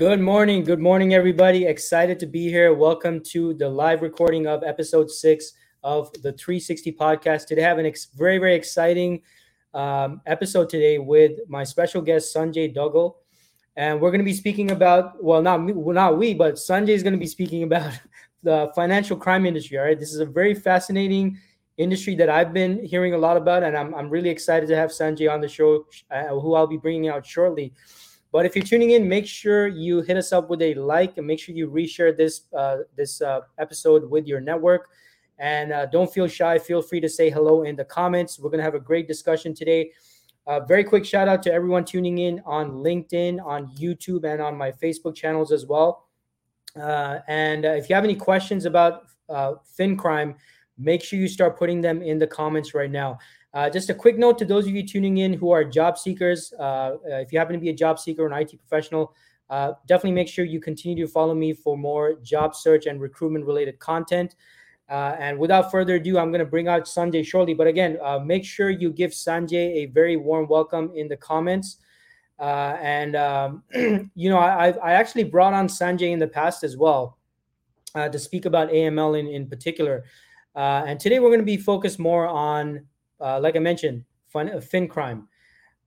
Good morning. Good morning, everybody. Excited to be here. Welcome to the live recording of episode six of the 360 podcast. Today, I have an ex- very, very exciting um, episode today with my special guest, Sanjay Duggal. And we're going to be speaking about, well, not me, well, not we, but Sanjay is going to be speaking about the financial crime industry. All right. This is a very fascinating industry that I've been hearing a lot about. And I'm, I'm really excited to have Sanjay on the show, uh, who I'll be bringing out shortly. But if you're tuning in, make sure you hit us up with a like and make sure you reshare this uh, this uh, episode with your network. And uh, don't feel shy. Feel free to say hello in the comments. We're gonna have a great discussion today. Uh, very quick shout out to everyone tuning in on LinkedIn, on YouTube, and on my Facebook channels as well. Uh, and uh, if you have any questions about fin crime, make sure you start putting them in the comments right now. Uh, just a quick note to those of you tuning in who are job seekers. Uh, uh if you happen to be a job seeker or an IT professional, uh, definitely make sure you continue to follow me for more job search and recruitment related content. Uh, and without further ado, I'm going to bring out Sanjay shortly. But again, uh, make sure you give Sanjay a very warm welcome in the comments. and um, you know, I, I actually brought on Sanjay in the past as well to speak about AML in in particular. and today we're going to be focused more on uh, like I mentioned, fin, fin crime.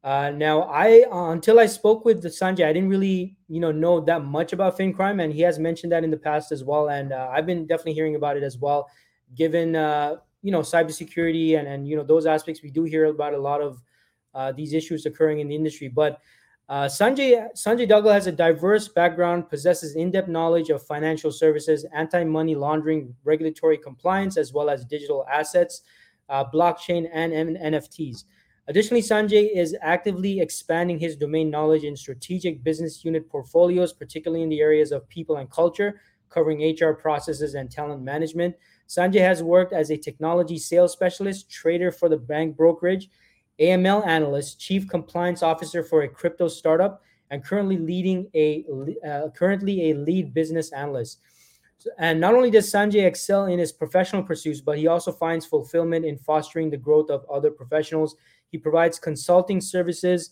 Uh, now, I uh, until I spoke with Sanjay, I didn't really, you know, know that much about fin crime, and he has mentioned that in the past as well. And uh, I've been definitely hearing about it as well, given uh, you know cybersecurity and and you know those aspects. We do hear about a lot of uh, these issues occurring in the industry, but uh, Sanjay Sanjay Duggal has a diverse background, possesses in-depth knowledge of financial services, anti-money laundering, regulatory compliance, as well as digital assets uh, blockchain, and NFTs. Additionally, Sanjay is actively expanding his domain knowledge in strategic business unit portfolios, particularly in the areas of people and culture, covering HR processes and talent management. Sanjay has worked as a technology sales specialist, trader for the bank brokerage, AML analyst, chief compliance officer for a crypto startup, and currently leading a uh, currently a lead business analyst. And not only does Sanjay excel in his professional pursuits, but he also finds fulfillment in fostering the growth of other professionals. He provides consulting services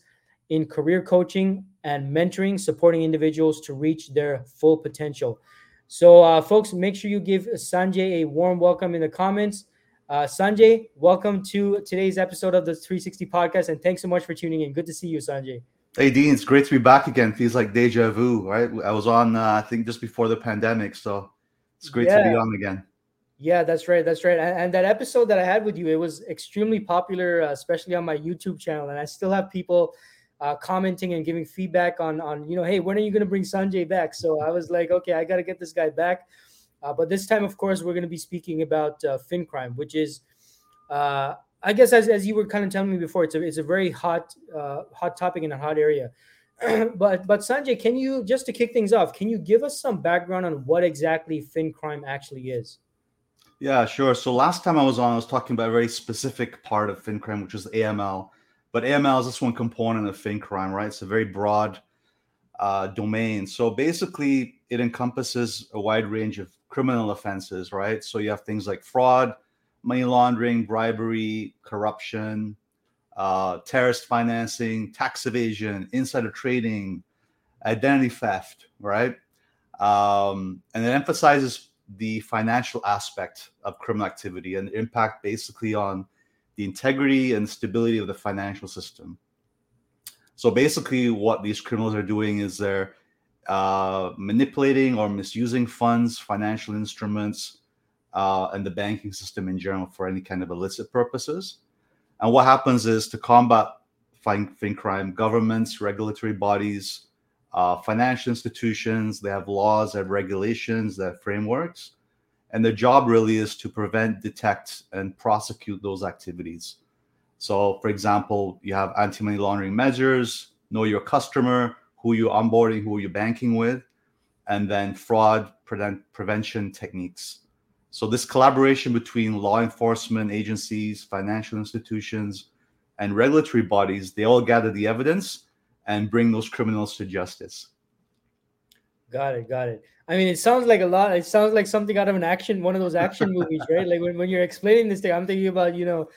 in career coaching and mentoring, supporting individuals to reach their full potential. So, uh, folks, make sure you give Sanjay a warm welcome in the comments. Uh, Sanjay, welcome to today's episode of the 360 podcast, and thanks so much for tuning in. Good to see you, Sanjay. Hey Dean, it's great to be back again. Feels like deja vu, right? I was on, uh, I think, just before the pandemic, so it's great yeah. to be on again. Yeah, that's right. That's right. And, and, that episode that I had with you, it was extremely popular, uh, especially on my YouTube channel. And I still have people uh, commenting and giving feedback on, on, you know, hey, when are you going to bring Sanjay back? So I was like, okay, I got to get this guy back. Uh, but this time, of course, we're going to be speaking about uh, fin crime, which is, uh, I guess, as, as you were kind of telling me before, it's a, it's a very hot, uh, hot topic in a hot area. but but Sanjay, can you just to kick things off, can you give us some background on what exactly fin crime actually is? Yeah, sure. So last time I was on, I was talking about a very specific part of fin crime, which is AML. But AML is just one component of fin crime, right? It's a very broad uh, domain. So basically, it encompasses a wide range of criminal offenses, right? So you have things like fraud, money laundering, bribery, corruption, uh, terrorist financing, tax evasion, insider trading, identity theft, right? Um, and it emphasizes the financial aspect of criminal activity and impact basically on the integrity and stability of the financial system. So basically, what these criminals are doing is they're uh, manipulating or misusing funds, financial instruments, uh, and the banking system in general for any kind of illicit purposes. And what happens is to combat fin, crime, governments, regulatory bodies, uh, financial institutions, they have laws, they have regulations, they have frameworks. And their job really is to prevent, detect, and prosecute those activities. So, for example, you have anti money laundering measures, know your customer, who you're onboarding, who you're banking with, and then fraud prevention techniques. So this collaboration between law enforcement agencies, financial institutions, and regulatory bodies, they all gather the evidence and bring those criminals to justice. Got it, got it. I mean, it sounds like a lot. It sounds like something out of an action, one of those action movies, right? Like when, when you're explaining this thing, I'm thinking about, you know,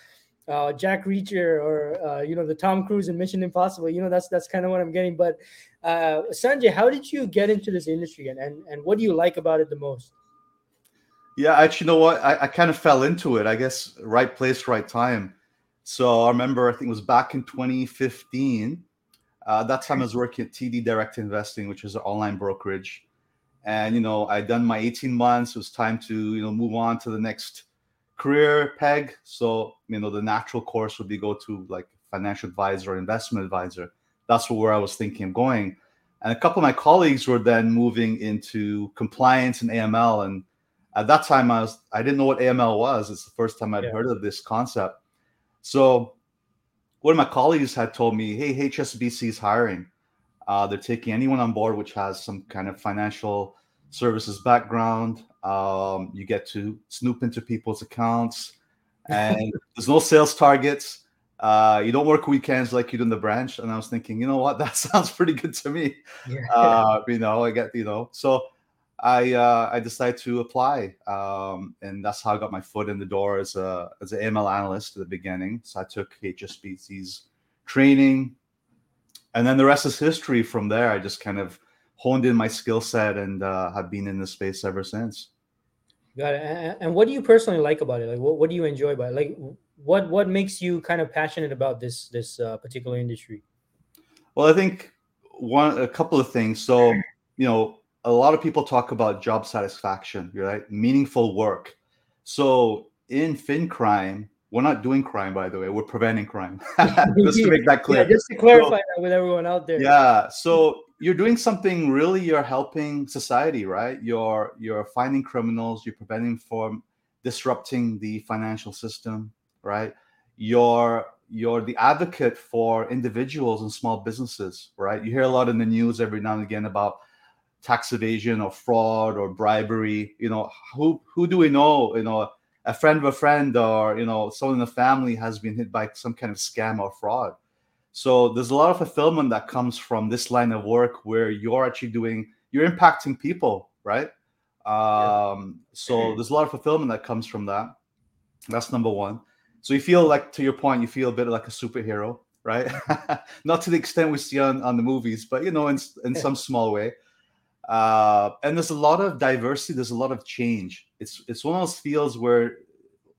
uh, Jack Reacher or uh, you know the Tom Cruise in Mission Impossible. You know that's that's kind of what I'm getting. But uh, Sanjay, how did you get into this industry, and and and what do you like about it the most? Yeah, actually, you know what? I, I kind of fell into it. I guess right place, right time. So I remember, I think it was back in 2015. Uh, that time I was working at TD Direct Investing, which is an online brokerage. And you know, I'd done my 18 months. It was time to you know move on to the next career peg. So you know, the natural course would be go to like financial advisor or investment advisor. That's where I was thinking of going. And a couple of my colleagues were then moving into compliance and AML. And at that time, I was I didn't know what AML was. It's the first time I'd yeah. heard of this concept. So one of my colleagues had told me, "Hey, HSBC is hiring. Uh, they're taking anyone on board which has some kind of financial services background. Um, you get to snoop into people's accounts, and there's no sales targets. Uh, you don't work weekends like you do in the branch." And I was thinking, you know what, that sounds pretty good to me. Yeah. Uh, you know, I get you know so I uh, I decided to apply, um, and that's how I got my foot in the door as a as an ML analyst at the beginning. So I took HSBC's training, and then the rest is history. From there, I just kind of honed in my skill set and uh, have been in this space ever since. Got it. And what do you personally like about it? Like, what, what do you enjoy about it? Like, what what makes you kind of passionate about this this uh, particular industry? Well, I think one a couple of things. So you know a lot of people talk about job satisfaction, right? Meaningful work. So in fin crime, we're not doing crime, by the way. We're preventing crime. just to make that clear. Yeah, just to clarify so, that with everyone out there. Yeah. So you're doing something really. You're helping society, right? You're you're finding criminals. You're preventing from disrupting the financial system, right? You're you're the advocate for individuals and small businesses, right? You hear a lot in the news every now and again about tax evasion or fraud or bribery you know who who do we know you know a friend of a friend or you know someone in the family has been hit by some kind of scam or fraud. So there's a lot of fulfillment that comes from this line of work where you're actually doing you're impacting people right? Um so there's a lot of fulfillment that comes from that. That's number one. So you feel like to your point you feel a bit like a superhero right? Not to the extent we see on, on the movies but you know in, in some small way uh, and there's a lot of diversity. There's a lot of change. It's it's one of those fields where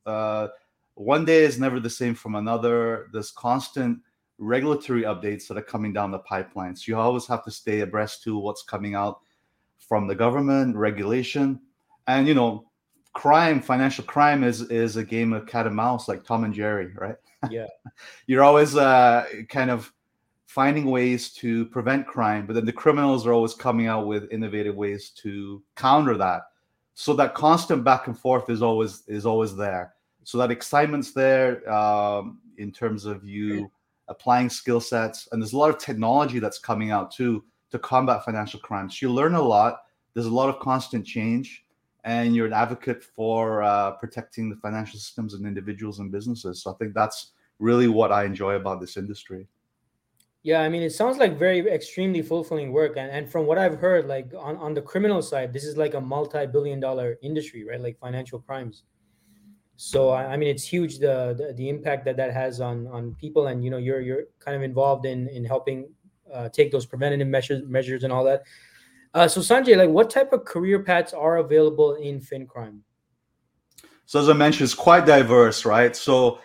uh, one day is never the same from another. There's constant regulatory updates that are coming down the pipeline. So you always have to stay abreast to what's coming out from the government, regulation, and you know, crime, financial crime is is a game of cat and mouse, like Tom and Jerry, right? Yeah, you're always uh, kind of finding ways to prevent crime, but then the criminals are always coming out with innovative ways to counter that. So that constant back and forth is always is always there. So that excitement's there um, in terms of you applying skill sets, and there's a lot of technology that's coming out too to combat financial crimes. You learn a lot. There's a lot of constant change, and you're an advocate for uh, protecting the financial systems and individuals and businesses. So I think that's really what I enjoy about this industry. Yeah, I mean, it sounds like very extremely fulfilling work, and and from what I've heard, like on on the criminal side, this is like a multi-billion dollar industry, right? Like financial crimes. So I mean, it's huge the, the, the impact that that has on on people, and you know, you're you're kind of involved in in helping uh, take those preventative measures measures and all that. Uh, so Sanjay, like, what type of career paths are available in fin crime? So as I mentioned, it's quite diverse, right? So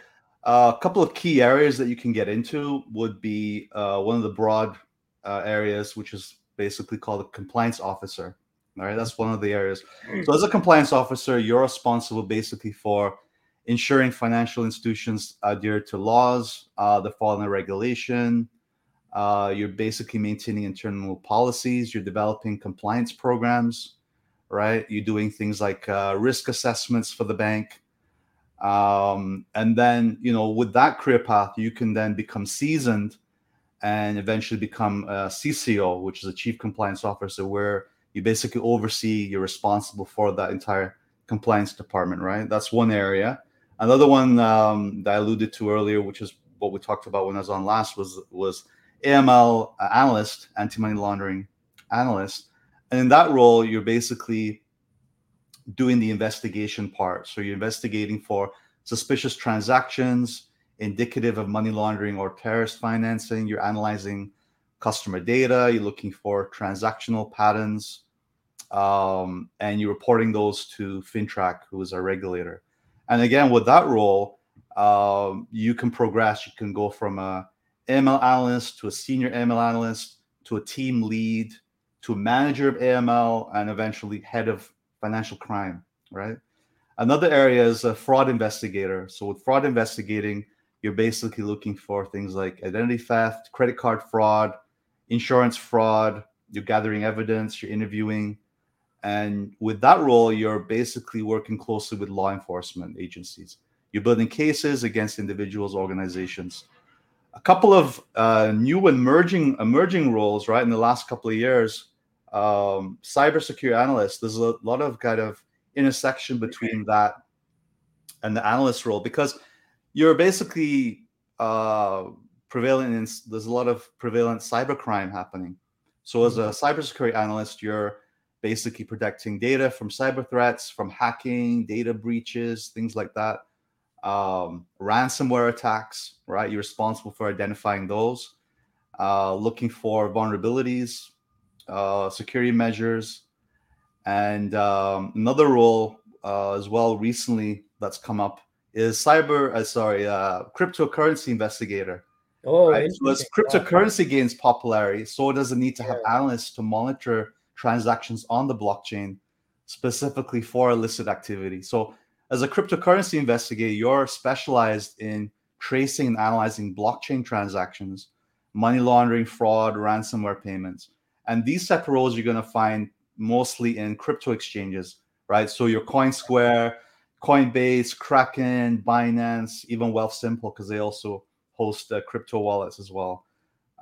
a couple of key areas that you can get into would be uh, one of the broad uh, areas, which is basically called a compliance officer. All right, that's one of the areas. Hmm. So, as a compliance officer, you're responsible basically for ensuring financial institutions adhere to laws uh, under regulation. Uh, you're basically maintaining internal policies. You're developing compliance programs, right? You're doing things like uh, risk assessments for the bank um, and then you know with that career path you can then become seasoned and eventually become a cco which is a chief compliance officer where you basically oversee you're responsible for that entire compliance department right? That's one area. Another one um, that i alluded to earlier which is what we talked about when i was on last was was aml analyst anti-money laundering analyst. And in that role you're basically doing the investigation part. So you're investigating for suspicious transactions, indicative of money laundering or terrorist financing. You're analyzing customer data. You're looking for transactional patterns, um, and you're reporting those to FINTRAC, who is our regulator. And again, with that role, um, you can progress. You can go from a AML analyst to a senior AML analyst to a team lead to a manager of AML and eventually head of financial crime. Right. Another area is a fraud investigator. So with fraud investigating, you're basically looking for things like identity theft, credit card fraud, insurance fraud. You're gathering evidence. You're interviewing and with that role, you're basically working closely with law enforcement agencies. You're building cases against individuals, organizations. A couple of uh, new emerging emerging roles, right? In the last couple of years, um, cybersecurity analyst. There's a lot of kind of intersection between that and the analyst role because you're basically uh, prevalent in. There's a lot of prevalent cybercrime happening. So as a mm-hmm. cybersecurity analyst, you're basically protecting data from cyber threats, from hacking, data breaches, things like that. Um, ransomware attacks, right? You're responsible for identifying those, uh, looking for vulnerabilities, uh, security measures, and um, another role uh, as well recently that's come up is cyber. Uh, sorry, uh, cryptocurrency investigator. Oh, right? so as cryptocurrency gains popularity, so does it need to have yeah. analysts to monitor transactions on the blockchain specifically for illicit activity. So, as a cryptocurrency investigator, you're specialized in tracing and analyzing blockchain transactions, money laundering, fraud, ransomware payments. And these of roles you're going to find mostly in crypto exchanges, right? So your CoinSquare, Coinbase, Kraken, Binance, even Wealthsimple, because they also host uh, crypto wallets as well.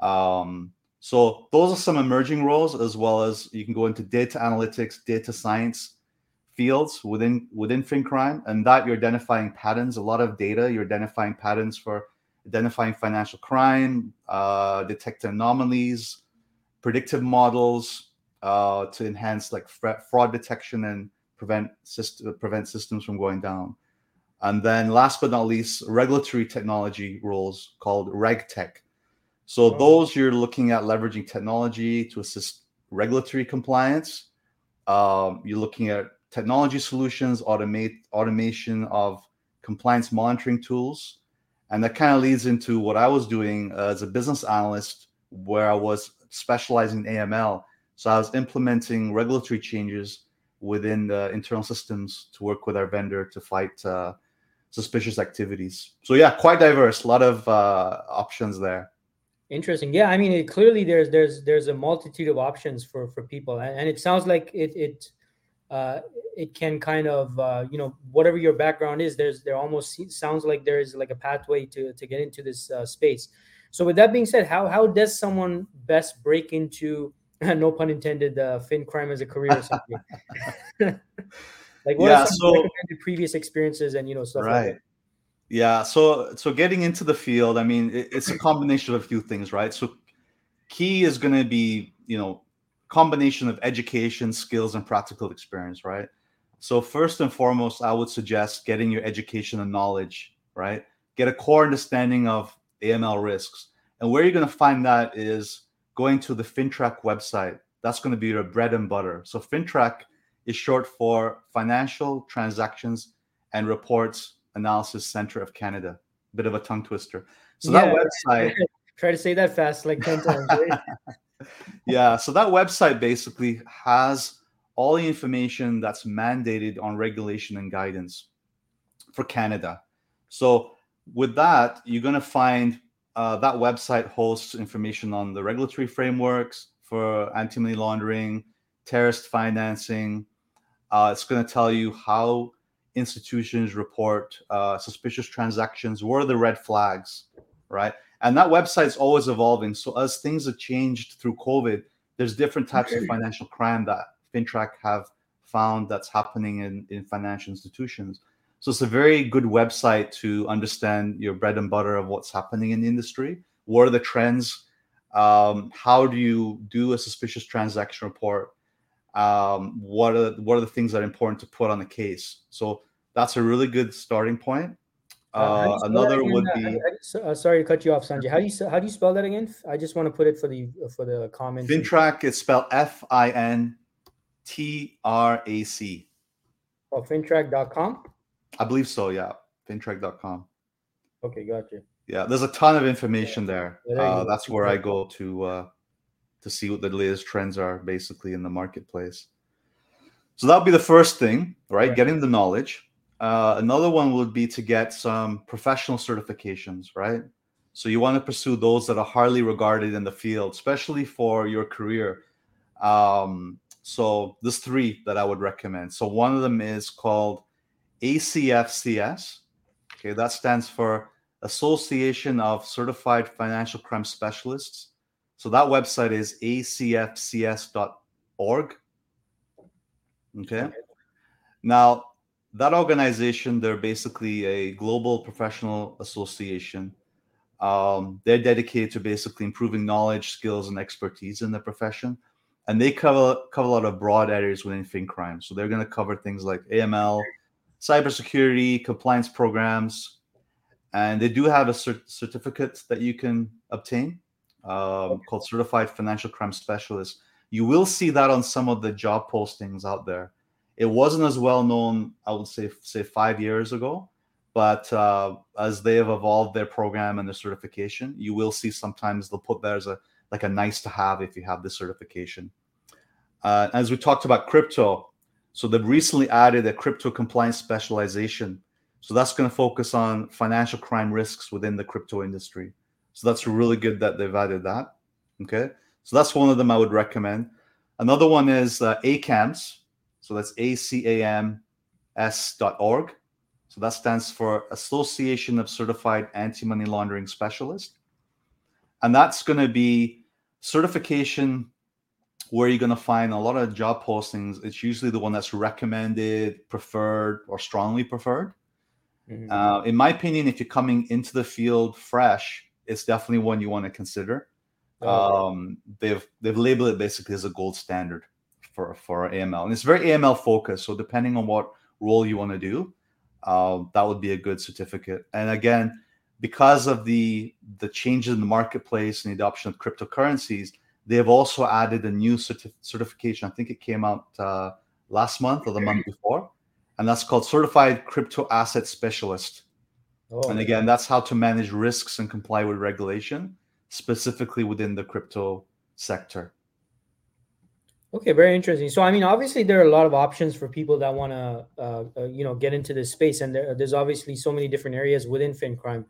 Um, so those are some emerging roles, as well as you can go into data analytics, data science fields within within FinCrime, and that you're identifying patterns. A lot of data, you're identifying patterns for identifying financial crime, uh, detect anomalies, predictive models uh, to enhance like fraud detection and prevent system, prevent systems from going down. And then last but not least, regulatory technology roles called RegTech so oh. those you're looking at leveraging technology to assist regulatory compliance. Um, you're looking at technology solutions, automate automation of compliance monitoring tools, and that kind of leads into what I was doing as a business analyst, where I was specializing in AML. So I was implementing regulatory changes within the internal systems to work with our vendor to fight uh, suspicious activities. So yeah, quite diverse. A lot of uh, options there. Interesting. Yeah, I mean, it, clearly there's there's there's a multitude of options for for people, and, and it sounds like it it uh, it can kind of uh, you know whatever your background is. There's there almost sounds like there is like a pathway to to get into this uh, space. So with that being said, how how does someone best break into no pun intended uh, fin crime as a career or something? like what yeah, are some so, recommended previous experiences and you know stuff right. Like yeah, so so getting into the field, I mean, it, it's a combination of a few things, right? So key is going to be, you know, combination of education, skills, and practical experience, right? So first and foremost, I would suggest getting your education and knowledge, right? Get a core understanding of AML risks, and where you're going to find that is going to the FINTRAC website. That's going to be your bread and butter. So FINTRAC is short for Financial Transactions and Reports Analysis Center of Canada. Bit of a tongue twister. So yeah, that website. Try to say that fast, like 10 times. Right? yeah. So that website basically has all the information that's mandated on regulation and guidance for Canada. So with that, you're going to find uh, that website hosts information on the regulatory frameworks for anti-money laundering, terrorist financing. Uh, it's going to tell you how institutions report uh, suspicious transactions? What are the red flags, right? And that website is always evolving. So as things have changed through COVID, there's different types of financial crime that FINTRAC have found that's happening in, in financial institutions. So it's a very good website to understand your bread and butter of what's happening in the industry. What are the trends? Um, how do you do a suspicious transaction report? Um, what are what are the things that are important to put on the case? So that's a really good starting point. Uh, another would be. Uh, sorry to cut you off, Sanjay. How do you how do you spell that again? I just want to put it for the for the comments. Fintrac is spelled F I N T R A C. Oh, fintrac.com? I believe so, yeah. Fintrac.com. Okay, gotcha. Yeah, there's a ton of information there. Uh, that's where I go to uh, to see what the latest trends are basically in the marketplace. So that would be the first thing, right? right. Getting the knowledge. Uh, another one would be to get some professional certifications, right? So you want to pursue those that are highly regarded in the field, especially for your career. Um, so there's three that I would recommend. So one of them is called ACFCS. Okay, that stands for Association of Certified Financial Crime Specialists. So that website is acfcs.org. Okay. okay. Now, that organization, they're basically a global professional association. Um, they're dedicated to basically improving knowledge, skills, and expertise in the profession. And they cover cover a lot of broad areas within fin crime. So they're going to cover things like AML, cybersecurity, compliance programs, and they do have a cert- certificate that you can obtain um, called Certified Financial Crime Specialist. You will see that on some of the job postings out there. It wasn't as well known, I would say, say five years ago, but uh, as they have evolved their program and their certification, you will see sometimes they'll put there as a like a nice to have if you have the certification. Uh, as we talked about crypto, so they've recently added a crypto compliance specialization. So that's going to focus on financial crime risks within the crypto industry. So that's really good that they've added that. Okay. So that's one of them I would recommend. Another one is uh, ACAMS. So that's A-C-A-M-S.org. So that stands for Association of Certified Anti-Money Laundering Specialists. And that's going to be certification where you're going to find a lot of job postings. It's usually the one that's recommended, preferred, or strongly preferred. Mm-hmm. Uh, in my opinion, if you're coming into the field fresh, it's definitely one you want to consider. Oh, um, they've they've labeled it basically as a gold standard for for AML, and it's very AML focused. So depending on what role you want to do, uh, that would be a good certificate. And again, because of the the changes in the marketplace and the adoption of cryptocurrencies, they have also added a new certif- certification. I think it came out uh, last month or the month before, and that's called Certified Crypto Asset Specialist. Oh, and again, that's how to manage risks and comply with regulation, specifically within the crypto sector. Okay, very interesting. So, I mean, obviously, there are a lot of options for people that want to, uh, uh, you know, get into this space, and there, there's obviously so many different areas within fin crime.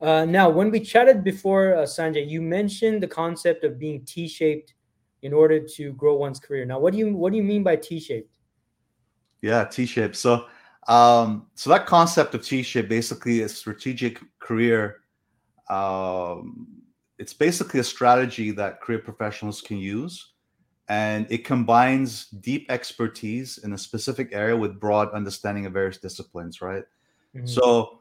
Uh, now, when we chatted before, uh, Sanjay, you mentioned the concept of being T-shaped in order to grow one's career. Now, what do you what do you mean by T-shaped? Yeah, T-shaped. So, um, so that concept of T-shaped basically a strategic career. Um, it's basically a strategy that career professionals can use, and it combines deep expertise in a specific area with broad understanding of various disciplines. Right. Mm-hmm. So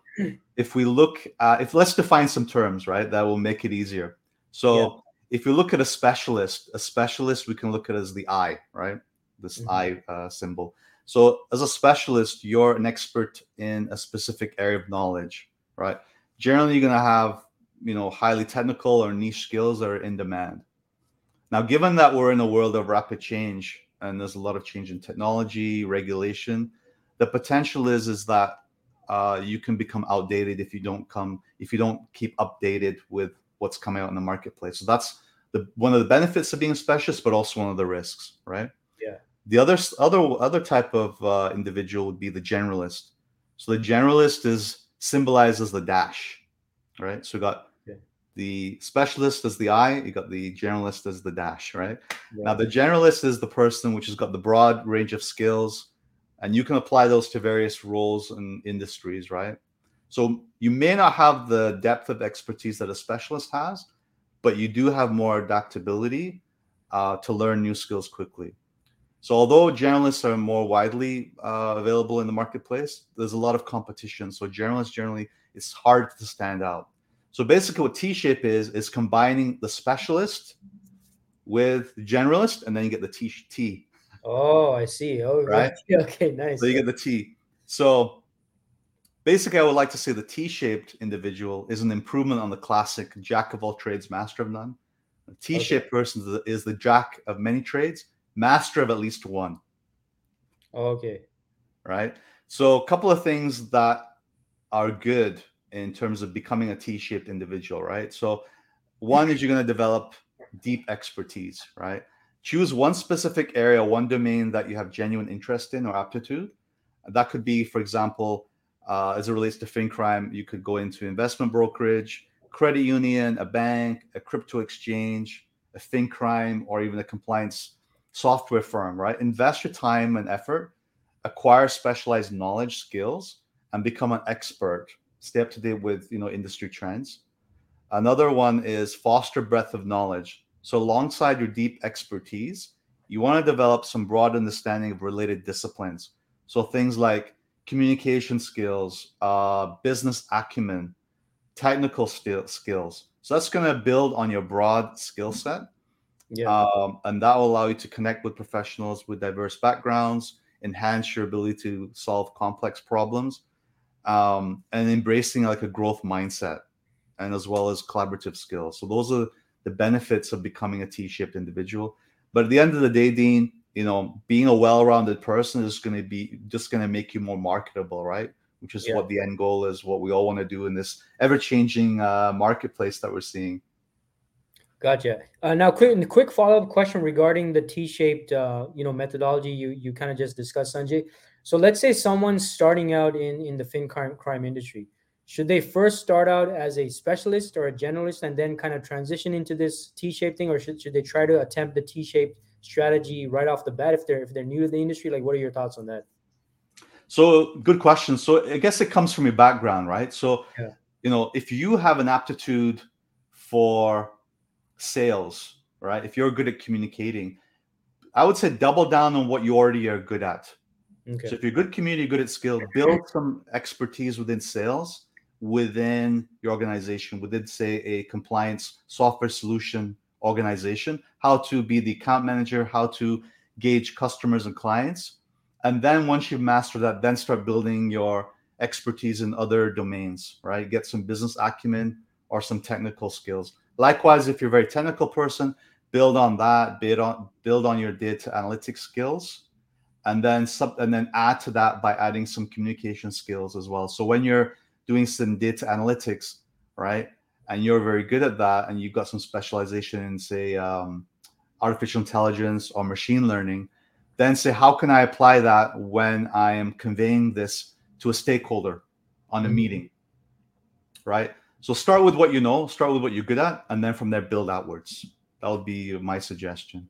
if we look at, if let's define some terms, right, that will make it easier. So yeah. if you look at a specialist, a specialist we can look at as the eye, right? This mm-hmm. eye uh, symbol. So as a specialist, you're an expert in a specific area of knowledge, right? Generally, you're going to have, you know, highly technical or niche skills that are in demand. Now, given that we're in a world of rapid change and there's a lot of change in technology, regulation, the potential is is that uh, you can become outdated if you don't come if you don't keep updated with what's coming out in the marketplace. So that's the one of the benefits of being a specialist, but also one of the risks, right? Yeah. The other other other type of uh, individual would be the generalist. So the generalist is symbolized as the dash, right? So we got the specialist as the eye, you got the generalist as the dash, right? Yeah. Now the generalist is the person which has got the broad range of skills and you can apply those to various roles and industries, right? So you may not have the depth of expertise that a specialist has, but you do have more adaptability uh, to learn new skills quickly. So although generalists are more widely uh, available in the marketplace, there's a lot of competition. So generalists generally it's hard to stand out. So basically, what T-shape is is combining the specialist with the generalist, and then you get the T T Oh, I see. Oh, right. Okay, nice. So you get the T. So basically, I would like to say the T-shaped individual is an improvement on the classic jack of all trades, master of none. A T-shaped okay. person is the, is the jack of many trades, master of at least one. Okay. Right. So a couple of things that are good in terms of becoming a T-shaped individual, right? So one is you're going to develop deep expertise, right? Choose one specific area, one domain that you have genuine interest in or aptitude. That could be, for example, uh, as it relates to FinCrime, you could go into investment brokerage, credit union, a bank, a crypto exchange, a FinCrime, or even a compliance software firm, right? Invest your time and effort, acquire specialized knowledge, skills, and become an expert. Stay up to date with you know industry trends. Another one is foster breadth of knowledge. So alongside your deep expertise, you want to develop some broad understanding of related disciplines. So things like communication skills, uh, business acumen, technical st- skills. So that's going to build on your broad skill set. Yeah. Um, and that will allow you to connect with professionals with diverse backgrounds, enhance your ability to solve complex problems, um, and embracing like a growth mindset and as well as collaborative skills. So those are the benefits of becoming a T-shaped individual. But at the end of the day, Dean, you know, being a well-rounded person is going to be just going to make you more marketable, right? Which is yeah. what the end goal is, what we all want to do in this ever-changing uh, marketplace that we're seeing. Gotcha. Uh, now, quick, quick follow-up question regarding the T-shaped, uh, you know, methodology you you kind of just discussed, Sanjay. So, let's say someone's starting out in in the fin crime, crime industry. Should they first start out as a specialist or a generalist and then kind of transition into this T-shaped thing, or should, should they try to attempt the T-shaped strategy right off the bat if they're if they're new to the industry? Like, what are your thoughts on that? So good question. So I guess it comes from your background, right? So yeah. you know, if you have an aptitude for sales, right? If you're good at communicating, I would say double down on what you already are good at. Okay. So if you're good community, good at skill, build some expertise within sales within your organization, within say a compliance software solution organization, how to be the account manager, how to gauge customers and clients. And then once you've mastered that, then start building your expertise in other domains, right? Get some business acumen or some technical skills. Likewise, if you're a very technical person, build on that, build on build on your data analytics skills, and then sub and then add to that by adding some communication skills as well. So when you're doing some data analytics, right? and you're very good at that and you've got some specialization in say um, artificial intelligence or machine learning. Then say how can i apply that when i am conveying this to a stakeholder on a mm-hmm. meeting right? So start with what you know start with what you're good at and then from there build outwards. That would be my suggestion.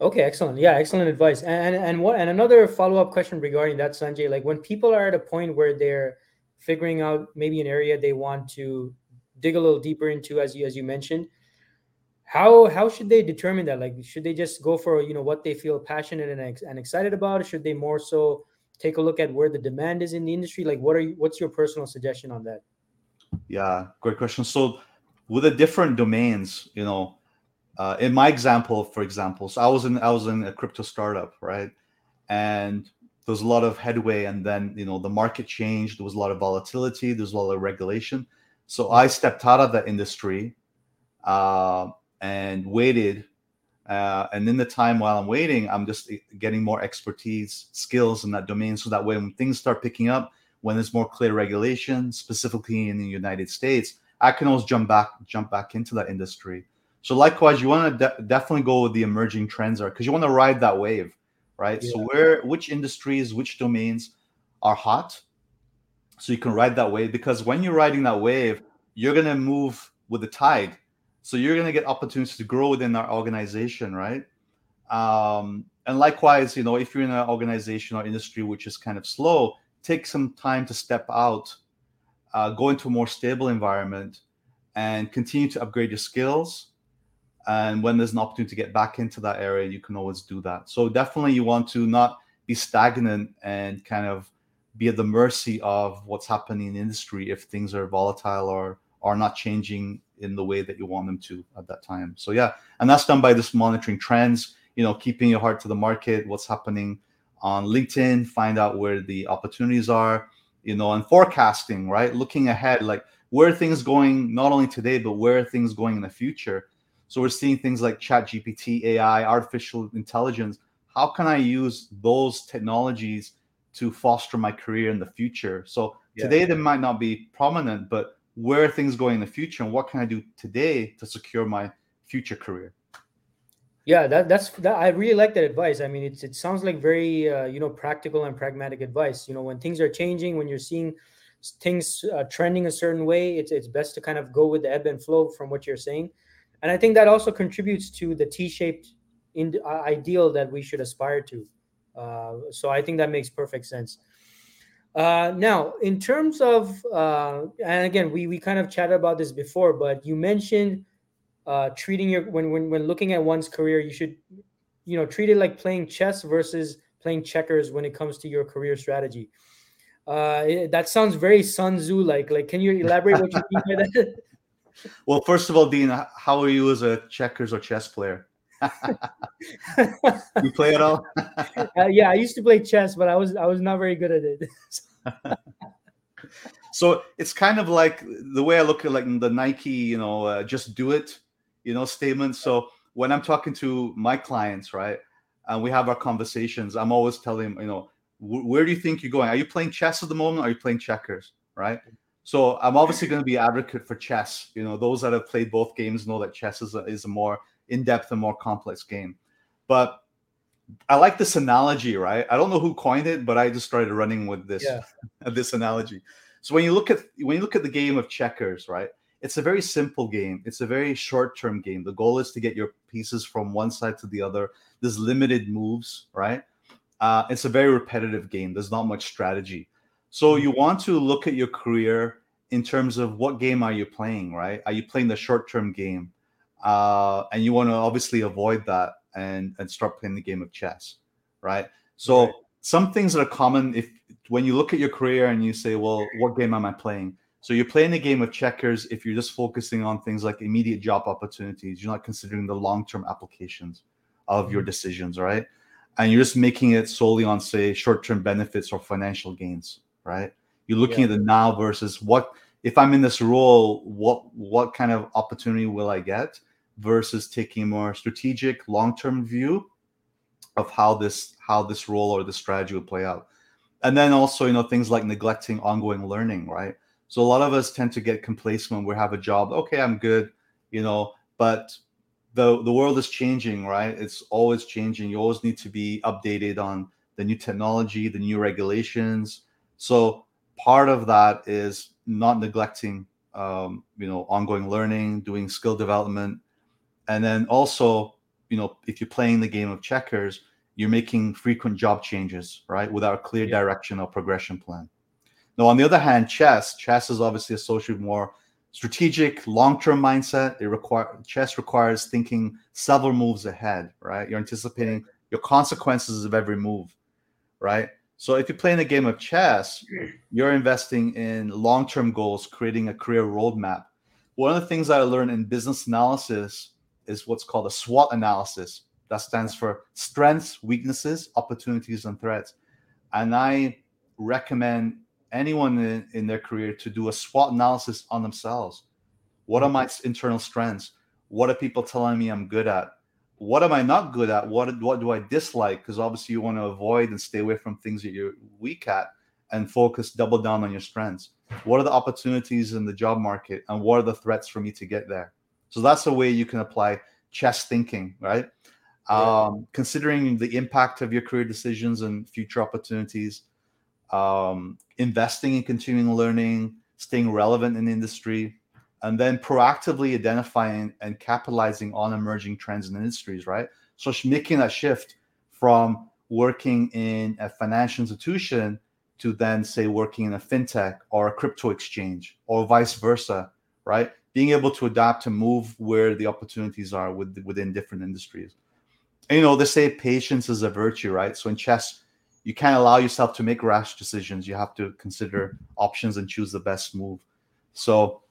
Okay excellent. Yeah excellent advice. And and what and another follow-up question regarding that sanjay like when people are at a point where they're figuring out maybe an area they want to dig a little deeper into as you as you mentioned. How how should they determine that? Like should they just go for you know what they feel passionate and, and excited about? Or should they more so take a look at where the demand is in the industry? Like what are you what's your personal suggestion on that? Yeah great question. So with the different domains you know uh, in my example for example so i was in i was in a crypto startup right? And there was a lot of headway and then you know the market changed there was a lot of volatility there was a lot of regulation so I stepped out of the industry uh, and waited. Uh, and in the time while I'm waiting, I'm just getting more expertise, skills in that domain. So that way, when things start picking up, when there's more clear regulation, specifically in the United States, I can always jump back, jump back into that industry. So likewise, you want to de- definitely go with the emerging trends are because you want to ride that wave, right? Yeah. So where, which industries, which domains are hot, so you can ride that wave because when you're riding that wave you're going to move with the tide so you're going to get opportunities to grow within our organization right um, and likewise you know if you're in an organization or industry which is kind of slow take some time to step out uh, go into a more stable environment and continue to upgrade your skills and when there's an opportunity to get back into that area you can always do that so definitely you want to not be stagnant and kind of be at the mercy of what's happening in industry if things are volatile or are not changing in the way that you want them to at that time. So yeah, and that's done by just monitoring trends, you know, keeping your heart to the market, what's happening on LinkedIn, find out where the opportunities are, you know, and forecasting, right? Looking ahead, like where things going not only today, but where things going in the future? So we're seeing things like Chat GPT, AI, artificial intelligence. How can I use those technologies to foster my career in the future? So yeah. today they might not be prominent, but where are things going in the future and what can I do today to secure my future career? Yeah, that, that's that. I really like that advice. I mean, it's it sounds like very uh, you know practical and pragmatic advice. You know, when things are changing, when you're seeing things uh, trending a certain way, it's it's best to kind of go with the ebb and flow from what you're saying, and I think that also contributes to the T-shaped in, uh, ideal that we should aspire to. Uh, so I think that makes perfect sense. Uh, now, in terms of, uh, and again, we we kind of chatted about this before, but you mentioned uh, treating your when when when looking at one's career, you should you know treat it like playing chess versus playing checkers when it comes to your career strategy. Uh, it, that sounds very Sun Tzu like. Like, can you elaborate what you mean by that? Well, first of all, Dean, how are you as a checkers or chess player? you play at all? uh, yeah, I used to play chess, but I was I was not very good at it. so it's kind of like the way I look at like the Nike, you know, uh, just do it you know, statement. So when I'm talking to my clients, right, and we have our conversations, I'm always telling them, you know, where do you think you're going? Are you playing chess at the moment? Or are you playing checkers? Right. So I'm obviously going to be advocate for chess. You know, those that have played both games know that chess is a, is a more in-depth and more complex game. But I like this analogy, right? I don't know who coined it, but I just started running with this yeah. this analogy. So when you look at when you look at the game of checkers, right? it's a very simple game. It's a very short term game. The goal is to get your pieces from one side to the other. There's limited moves, right? Uh, it's a very repetitive game. There's not much strategy. So you want to look at your career in terms of what game are you playing, right? Are you playing the short term game? Uh, and you want to obviously avoid that and and start playing the game of chess, right? So right. some things that are common if when you look at your career and you say, well, what game am I playing? So you're playing a game of checkers if you're just focusing on things like immediate job opportunities. You're not considering the long-term applications of your mm-hmm. decisions, right? And you're just making it solely on, say, short-term benefits or financial gains, right? You're looking yeah. at the now versus what if I'm in this role, what what kind of opportunity will I get versus taking a more strategic, long-term view of how this how this role or this strategy will play out. And then also, you know, things like neglecting ongoing learning, right? So a lot of us tend to get complacent when we have a job. Okay, I'm good, you know, but the the world is changing, right? It's always changing. You always need to be updated on the new technology, the new regulations. So part of that is not neglecting, um, you know, ongoing learning, doing skill development, and then also, you know, if you're playing the game of checkers, you're making frequent job changes, right, without a clear yeah. direction or progression plan. Now, on the other hand, chess, chess is obviously associated with more strategic, long-term mindset. It require chess requires thinking several moves ahead, right? You're anticipating your consequences of every move, right? So if you're playing a game of chess, mm. you're investing in long-term goals, creating a career roadmap. One of the things that I learned in business analysis is what's called a SWOT analysis. That stands for strengths, weaknesses, opportunities, and threats. And I recommend anyone in, in their career to do a SWOT analysis on themselves. What are mm. my internal strengths? What are people telling me I'm good at? What am I not good at? What what do I dislike? Because obviously you want to avoid and stay away from things that you're weak at and focus double down on your strengths. What are the opportunities in the job market and what are the threats for me to get there? So that's a way you can apply chess thinking, right? Yeah. Um, considering the impact of your career decisions and future opportunities, um, investing in continuing learning, staying relevant in industry, and then proactively identifying and capitalizing on emerging trends in industries, right? So making that shift from working in a financial institution to then say working in a fintech or a crypto exchange or vice versa, right? Being able to adapt to move where the opportunities are with, within different industries. And, you know, they say patience is a virtue, right? So in chess, you can't allow yourself to make rash decisions. You have to consider options and choose the best move. So,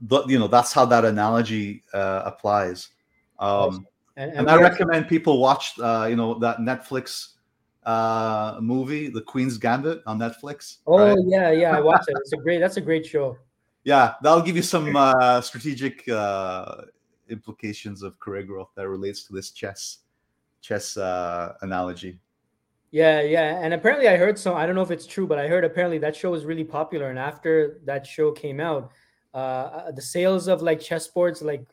but you know that's how that analogy uh, applies. Um, and, and, and I recommend people watch, uh, you know, that Netflix uh, movie, The Queen's Gambit on Netflix. Oh right? yeah, yeah, I watched it. It's a great. That's a great show. Yeah, that'll give you some uh, strategic uh, implications of career growth that relates to this chess chess uh, analogy. Yeah, yeah, and apparently I heard some. I don't know if it's true, but I heard apparently that show was really popular, and after that show came out, uh, the sales of like chessboards like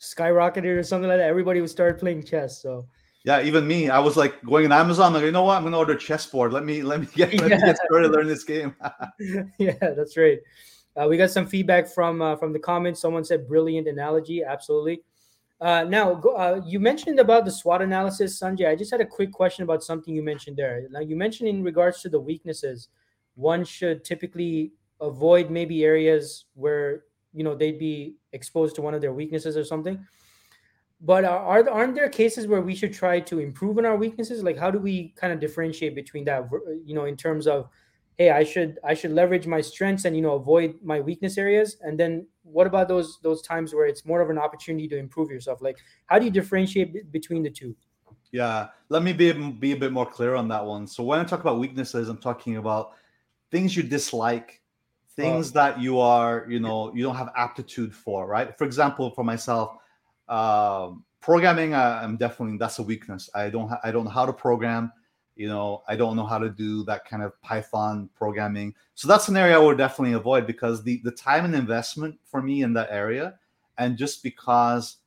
skyrocketed or something like that. Everybody would start playing chess. So yeah, even me, I was like going on Amazon, like you know what, I'm gonna order chessboard. Let me let me get let yeah. me get started learn this game. yeah, that's right. Uh, we got some feedback from uh, from the comments. Someone said brilliant analogy. Absolutely. Uh, now, go, uh, you mentioned about the SWOT analysis, Sanjay. I just had a quick question about something you mentioned there. Now, you mentioned in regards to the weaknesses, one should typically avoid maybe areas where you know they'd be exposed to one of their weaknesses or something. But are aren't there cases where we should try to improve on our weaknesses? Like, how do we kind of differentiate between that? You know, in terms of hey i should i should leverage my strengths and you know avoid my weakness areas and then what about those those times where it's more of an opportunity to improve yourself like how do you differentiate between the two yeah let me be, be a bit more clear on that one so when i talk about weaknesses i'm talking about things you dislike things that you are you know you don't have aptitude for right? For example for myself um, programming I, i'm definitely that's a weakness. I don't ha- i don't know how to program you know i don't know how to do that kind of python programming. So that's an area i would definitely avoid because the the time and investment for me in that area and just because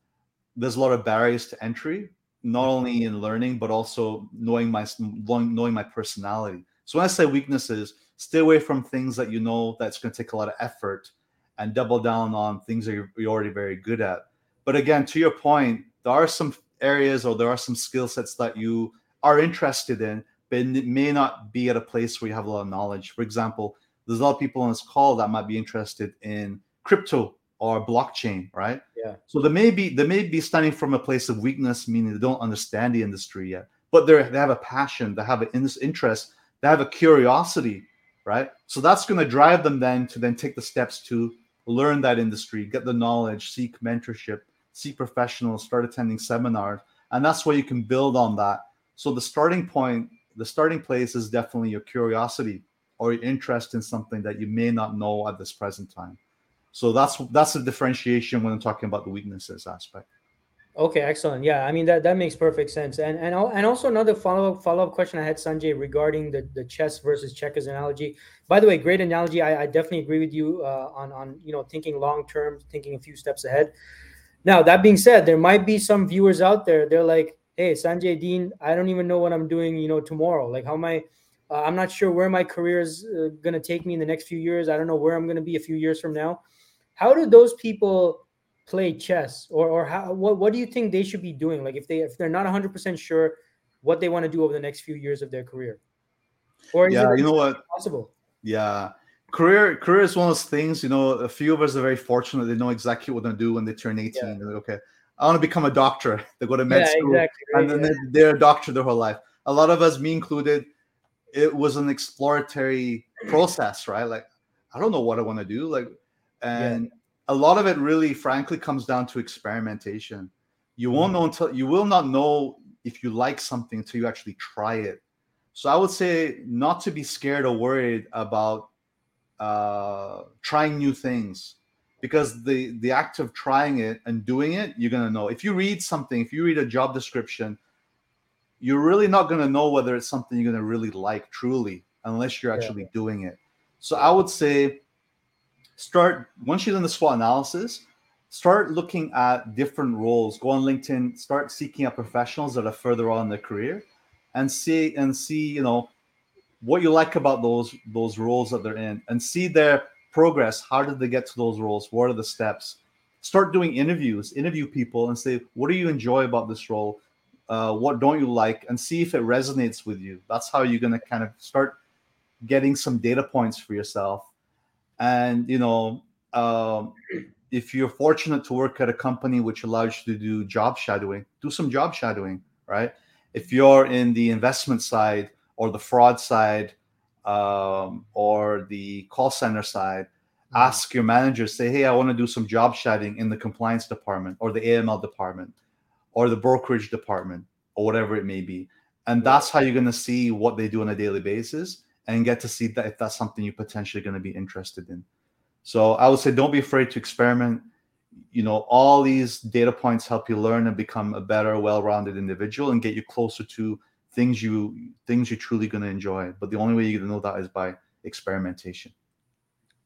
there's a lot of barriers to entry not only in learning but also knowing my knowing my personality. So when i say weaknesses stay away from things that you know that's going to take a lot of effort and double down on things that you're, you're already very good at but again to your point there are some areas or there are some skill sets that you are interested in, but it may not be at a place where you have a lot of knowledge. For example, there's a lot of people on this call that might be interested in crypto or blockchain, right? Yeah. So they may be they may be standing from a place of weakness, meaning they don't understand the industry yet, but they they have a passion, they have an interest, they have a curiosity, right? So that's going to drive them then to then take the steps to learn that industry, get the knowledge, seek mentorship, seek professionals, start attending seminars, and that's where you can build on that so the starting point, the starting place is definitely your curiosity or your interest in something that you may not know at this present time. So that's that's the differentiation when I'm talking about the weaknesses aspect. Okay, excellent. Yeah, I mean that that makes perfect sense. And and and also another follow up follow up question I had Sanjay regarding the the chess versus checkers analogy. By the way, great analogy. I, I definitely agree with you uh, on on you know thinking long term, thinking a few steps ahead. Now that being said, there might be some viewers out there. They're like, hey sanjay dean i don't even know what i'm doing you know tomorrow like how am i uh, i'm not sure where my career is uh, going to take me in the next few years i don't know where i'm going to be a few years from now how do those people play chess or or how what, what do you think they should be doing like if they if they're not 100% sure what they want to do over the next few years of their career or yeah you know what possible yeah career career is one of those things you know a few of us are very fortunate they know exactly what they're do when they turn 18 yeah. like, okay I want to become a doctor. They go to med yeah, school exactly, and then yeah. they're a doctor their whole life. A lot of us, me included, it was an exploratory process, right? Like, I don't know what I want to do. Like, and. A lot of it really, frankly, comes down to experimentation. You won't mm-hmm. know until you will not know if you like something until you actually try it. So I would say not to be scared or worried about uh, trying new things because the the act of trying it and doing it you're going to know if you read something if you read a job description you're really not going to know whether it's something you're going to really like truly unless you're actually yeah. doing it so i would say start once you're done the SWOT analysis start looking at different roles. Go on linkedin start seeking out professionals that are further on in their career and see and see you know what you like about those those roles that they're in and see their progress. How did they get to those roles? What are the steps? Start doing interviews interview people and say what do you enjoy about this role? Uh, what don't you like? and see if it resonates with you. That's how you're going to kind of start getting some data points for yourself and you know um, if you're fortunate to work at a company which allows you to do job shadowing do some job shadowing right if you're in the investment side or the fraud side um, or the call center side, mm-hmm. ask your manager, say, hey, I want to do some job shadowing in the compliance department or the AML department or the brokerage department or whatever it may be. and that's how you're going to see what they do on a daily basis and get to see that if that's something you're potentially going to be interested in. So i would say don't be afraid to experiment. You know all these data points help you learn and become a better well-rounded individual and get you closer to things you things you're truly going to enjoy. But the only way you're going to know that is by experimentation.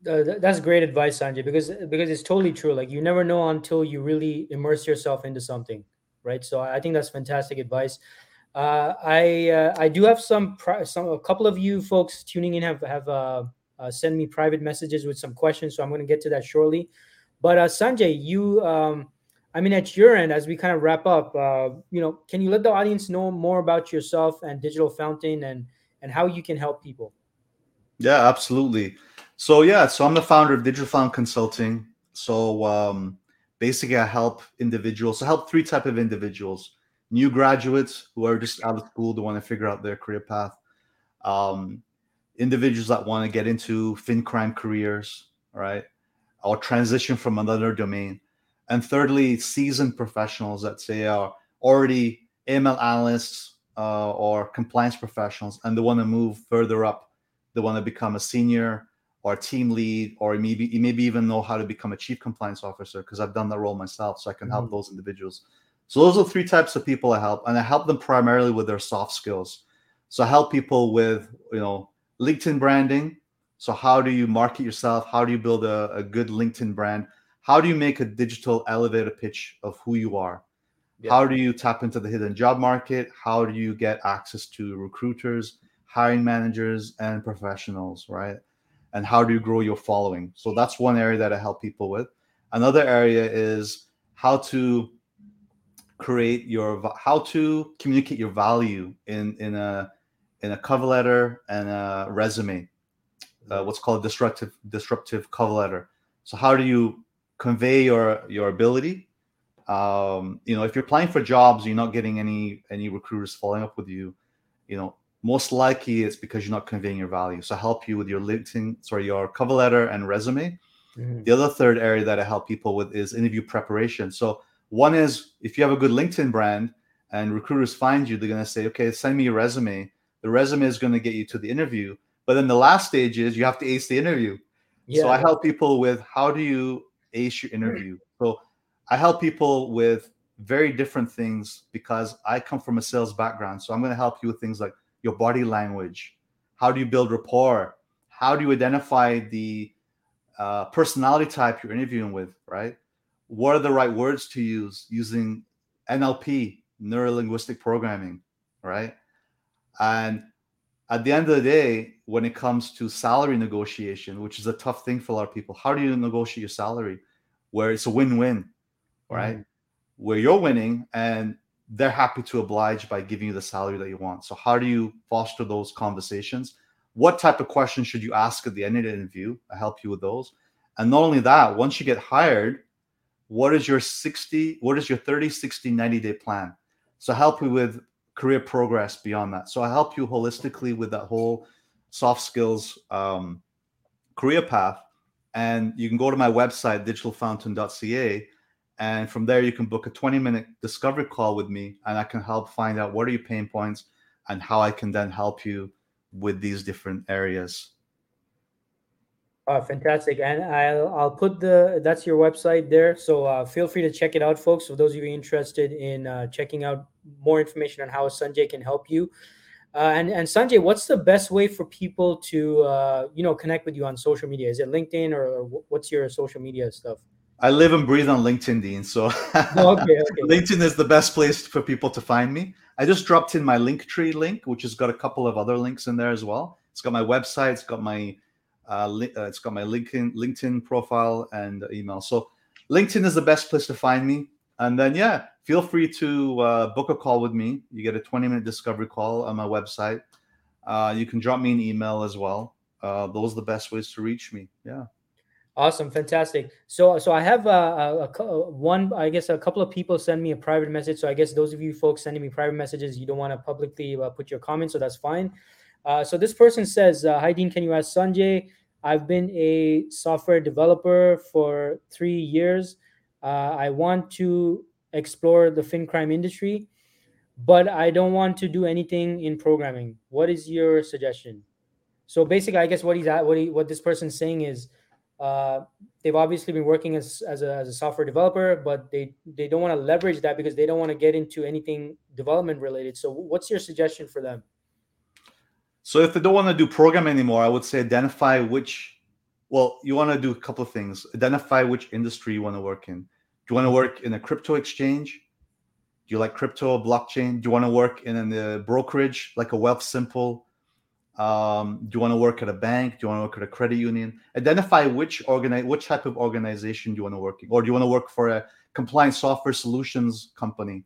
Uh, that's great advice sanjay because because it's totally true. Like you never know until you really immerse yourself into something right? So i think that's fantastic advice uh, i uh, i do have some some a couple of you folks tuning in have have uh, uh sent me private messages with some questions so i'm going to get to that shortly but uh, Sanjay, you, um, I mean, at your end, as we kind of wrap up, you know, can you let the audience know more about yourself and Digital Fountain and and how you can help people? Yeah, absolutely. So yeah, so I'm the founder of Digital Fountain Consulting. So um, basically, I help individuals. I help three type of individuals: new graduates who are just out of school, they want to figure out their career path. Um, individuals that want to get into fin crime careers, right? or transition from another domain. And thirdly, seasoned professionals that say are already ML analysts uh, or compliance professionals and they want to move further up. They want to become a senior or a team lead, or maybe maybe even know how to become a chief compliance officer because I've done that role myself, so I can mm-hmm. help those individuals. So those are three types of people I help, and I help them primarily with their soft skills. So I help people with you know LinkedIn branding, so, how do you market yourself? How do you build a, a good LinkedIn brand? How do you make a digital elevator pitch of who you are? Yeah. How do you tap into the hidden job market? How do you get access to recruiters, hiring managers, and professionals, right? And how do you grow your following? So, that's one area that I help people with. Another area is how to create your how to communicate your value in in a in a cover letter and a resume uh, what's called a disruptive disruptive cover letter. So how do you convey your your ability? Um, you know, if you're applying for jobs, you're not getting any any recruiters following up with you. You know, most likely it's because you're not conveying your value. So I help you with your LinkedIn, sorry, your cover letter and resume. Mm-hmm. The other third area that I help people with is interview preparation. So one is if you have a good LinkedIn brand and recruiters find you, they're going to say, okay, send me your resume. The resume is going to get you to the interview. But then the last stage is you have to ace the interview. Yeah. So I help people with how do you ace your interview. So I help people with very different things because I come from a sales background. So I'm going to help you with things like your body language. How do you build rapport? How do you identify the uh, personality type you're interviewing with, right? What are the right words to use using NLP, neuro linguistic programming, right? And at the end of the day, when it comes to salary negotiation, which is a tough thing for a lot of people, how do you negotiate your salary where it's a win-win, right? Mm-hmm. Where you're winning and they're happy to oblige by giving you the salary that you want. So how do you foster those conversations? What type of questions should you ask at the end of the interview? I help you with those. And not only that, once you get hired, what is your 60, what is your 30, 60, 90 day plan? So help you with career progress beyond that. So I help you holistically with that whole soft skills um, career path. And you can go to my website, digitalfountain.ca. And from there, you can book a 20 minute discovery call with me, and I can help find out what are your pain points and how I can then help you with these different areas. Oh, fantastic. And I'll, I'll put the, that's your website there. So uh, feel free to check it out, folks. For those of you interested in uh, checking out more information on how Sanjay can help you. Uh, and, and Sanjay, what's the best way for people to, uh, you know, connect with you on social media? Is it LinkedIn or what's your social media stuff? I live and breathe on LinkedIn, Dean. So oh, okay, okay. LinkedIn is the best place for people to find me. I just dropped in my Linktree link, which has got a couple of other links in there as well. It's got my website, it's got my uh, uh, it's got my LinkedIn LinkedIn profile and email. So LinkedIn is the best place to find me. And then yeah, feel free to uh, book a call with me. You get a 20 minute discovery call on my website. Uh, you can drop me an email as well. Uh, those are the best ways to reach me. Yeah. Awesome, fantastic. So, so I have uh, a, a, one. I guess a couple of people send me a private message. So I guess those of you folks sending me private messages, you don't want to publicly uh, put your comments, so that's fine. Uh, so this person says, uh, "Hi Dean, can you ask Sanjay? I've been a software developer for three years. Uh, I want to explore the fin crime industry. but I don't want to do anything in programming. What is your suggestion? So basically, I guess what he's at, what he, what this person's saying is, uh, they've obviously been working as, as a, as a software developer, but they they don't want to leverage that because they don't want to get into anything development related. So, what's your suggestion for them? So, if they don't want to do programming anymore, I would say identify which. Well, you want to do a couple of things. Identify which industry you want to work in. Do you want to work in a crypto exchange? Do you like crypto, blockchain? Do you want to work in a brokerage like a Wealthsimple? Um, do you want to work at a bank? Do you want to work at a credit union? Identify which organize which type of organization do you want to work in, or do you want to work for a compliance software solutions company?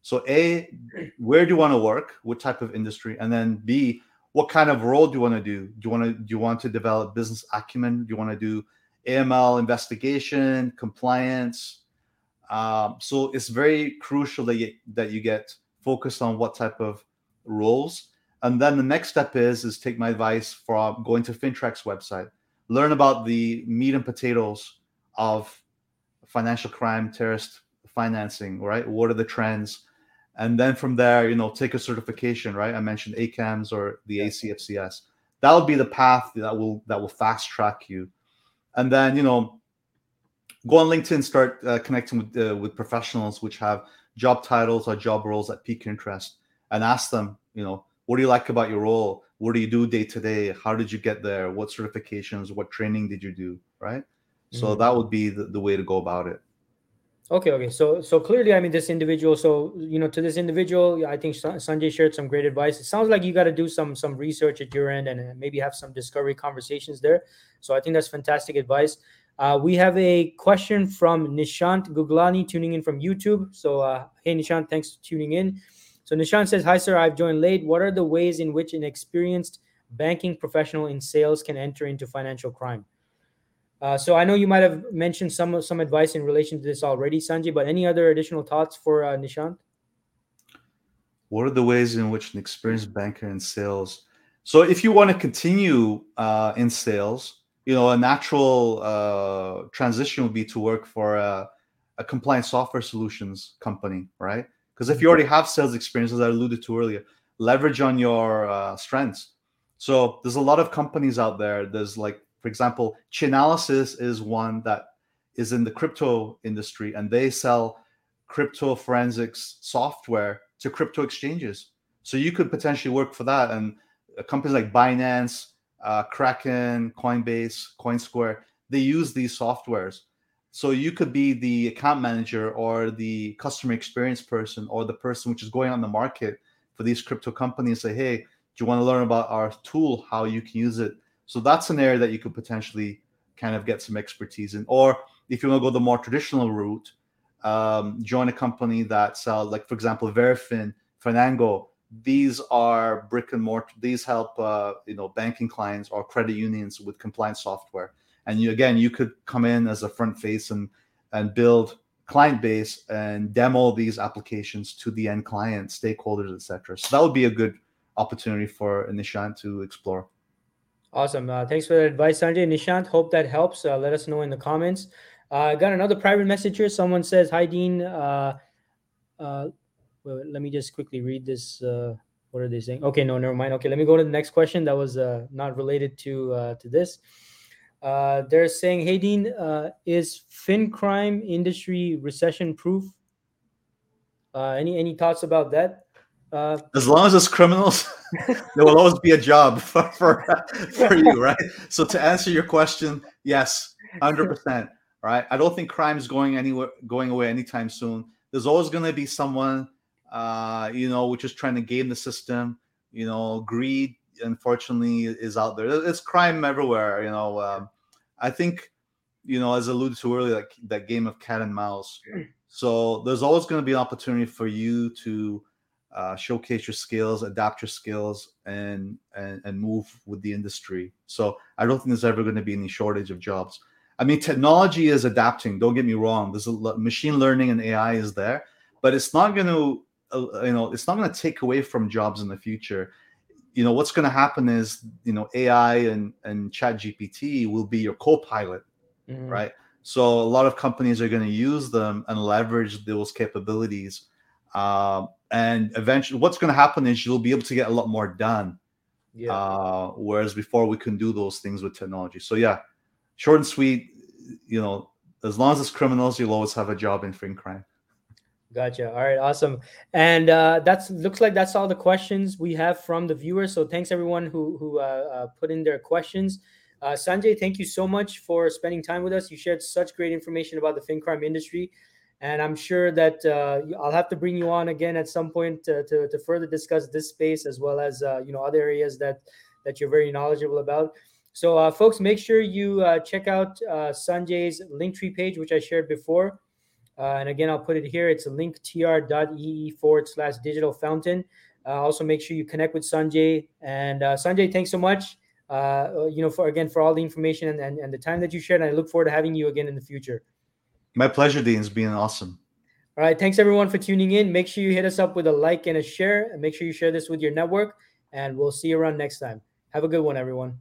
So A, where do you want to work? What type of industry? And then B, what kind of role do you want to do? Do you want to do you want to develop business acumen? Do you want to do AML investigation, compliance? Um, so it's very crucial that you, that you get focused on what type of roles and then the next step is is take my advice from going to FINTRAC's website, learn about the meat and potatoes of financial crime, terrorist financing, right? What are the trends? And then from there, you know, take a certification, right? I mentioned ACAMS or the ACFCS. That would be the path that will that will fast track you. And then, you know, go on LinkedIn, start uh, connecting with uh, with professionals which have job titles or job roles that pique interest, and ask them, you know, what do you like about your role what do you do day to day how did you get there what certifications what training did you do right mm-hmm. so that would be the, the way to go about it okay okay. So so clearly i mean this individual so you know to this individual i think sanjay shared some great advice. It sounds like you got to do some some research at your end and maybe have some discovery conversations there. So i think that's fantastic advice. Uh, we have a question from nishant guglani tuning in from youtube. So uh, hey nishant thanks for tuning in. So Nishant says, Hi, sir, I've joined late. What are the ways in which an experienced banking professional in sales can enter into financial crime? Uh, so I know you might have mentioned some some advice in relation to this already, Sanjay, but any other additional thoughts for uh, Nishant? What are the ways in which an experienced banker in sales? So if you want to continue uh, in sales, you know, a natural uh, transition would be to work for a, a compliance software solutions company, right? Because if you already have sales experience, as I alluded to earlier, leverage on your uh, strengths. So there's a lot of companies out there. There's like, for example, Chainalysis is one that is in the crypto industry, and they sell crypto forensics software to crypto exchanges. So you could potentially work for that. And companies like Binance, uh, Kraken, Coinbase, CoinSquare, they use these softwares. So you could be the account manager or the customer experience person or the person which is going on the market for these crypto companies. Say, hey, do you want to learn about our tool, how you can use it? So that's an area that you could potentially kind of get some expertise in. Or if you want to go the more traditional route, um, join a company that sell, like for example, Verafin, Fenergo. These are brick and mortar. These help, uh, you know, banking clients or credit unions with compliance software and you again you could come in as a front face and and build client base and demo these applications to the end client stakeholders etc so that would be a good opportunity for nishant to explore awesome. Uh, thanks for the advice sanjay. Nishant hope that helps. Uh, let us know in the comments. Uh, i got another private message here. Someone says hi dean uh, uh, let me just quickly read this uh, what are they saying? Okay no never mind. Okay let me go to the next question that was not related to to this. Uh, they're saying, "Hey Dean, uh, is fin crime industry recession proof? Uh, any any thoughts about that?" Uh, as long as it's criminals, there will always be a job for, for, for you, right? So to answer your question, yes, hundred percent. Right? I don't think crime is going anywhere, going away anytime soon. There's always going to be someone, uh, you know, which is trying to game the system. You know, greed, unfortunately is out there. It's crime everywhere. You know, um, I think you know, as alluded to earlier, like that game of cat and mouse. So there's always going to be an opportunity for you to uh, showcase your skills, adapt your skills, and, and and move with the industry. So I don't think there's ever going to be any shortage of jobs. I mean, technology is adapting. Don't get me wrong. There's a machine learning and AI is there, but it's not going to, uh, you know, it's not going to take away from jobs in the future you know what's going to happen is you know ai and and chat gpt will be your co-pilot mm-hmm. right so a lot of companies are going to use them and leverage those capabilities uh, and eventually, what's going to happen is you'll be able to get a lot more done. Yeah. Uh, whereas before we couldn't do those things with technology. So yeah, short and sweet. You know, as long as it's criminals, you'll always have a job in fin crime. Gotcha. All right, awesome. And uh, that's looks like that's all the questions we have from the viewers. So thanks everyone who who uh, uh, put in their questions. Uh, Sanjay, thank you so much for spending time with us. You shared such great information about the fin crime industry, and I'm sure that uh, I'll have to bring you on again at some point to, to, to further discuss this space as well as uh, you know other areas that that you're very knowledgeable about. So, uh, folks, make sure you uh, check out uh, Sanjay's Linktree page, which I shared before. Uh, and again, I'll put it here. It's linktr.ee forward slash digital fountain. Also, make sure you connect with Sanjay. And Sanjay, thanks so much. You know, for again for all the information and, and, and the time that you shared. And I look forward to having you again in the future. My pleasure, Dean. It's been awesome. All right. Thanks everyone for tuning in. Make sure you hit us up with a like and a share. And make sure you share this with your network. And we'll see you around next time. Have a good one, everyone.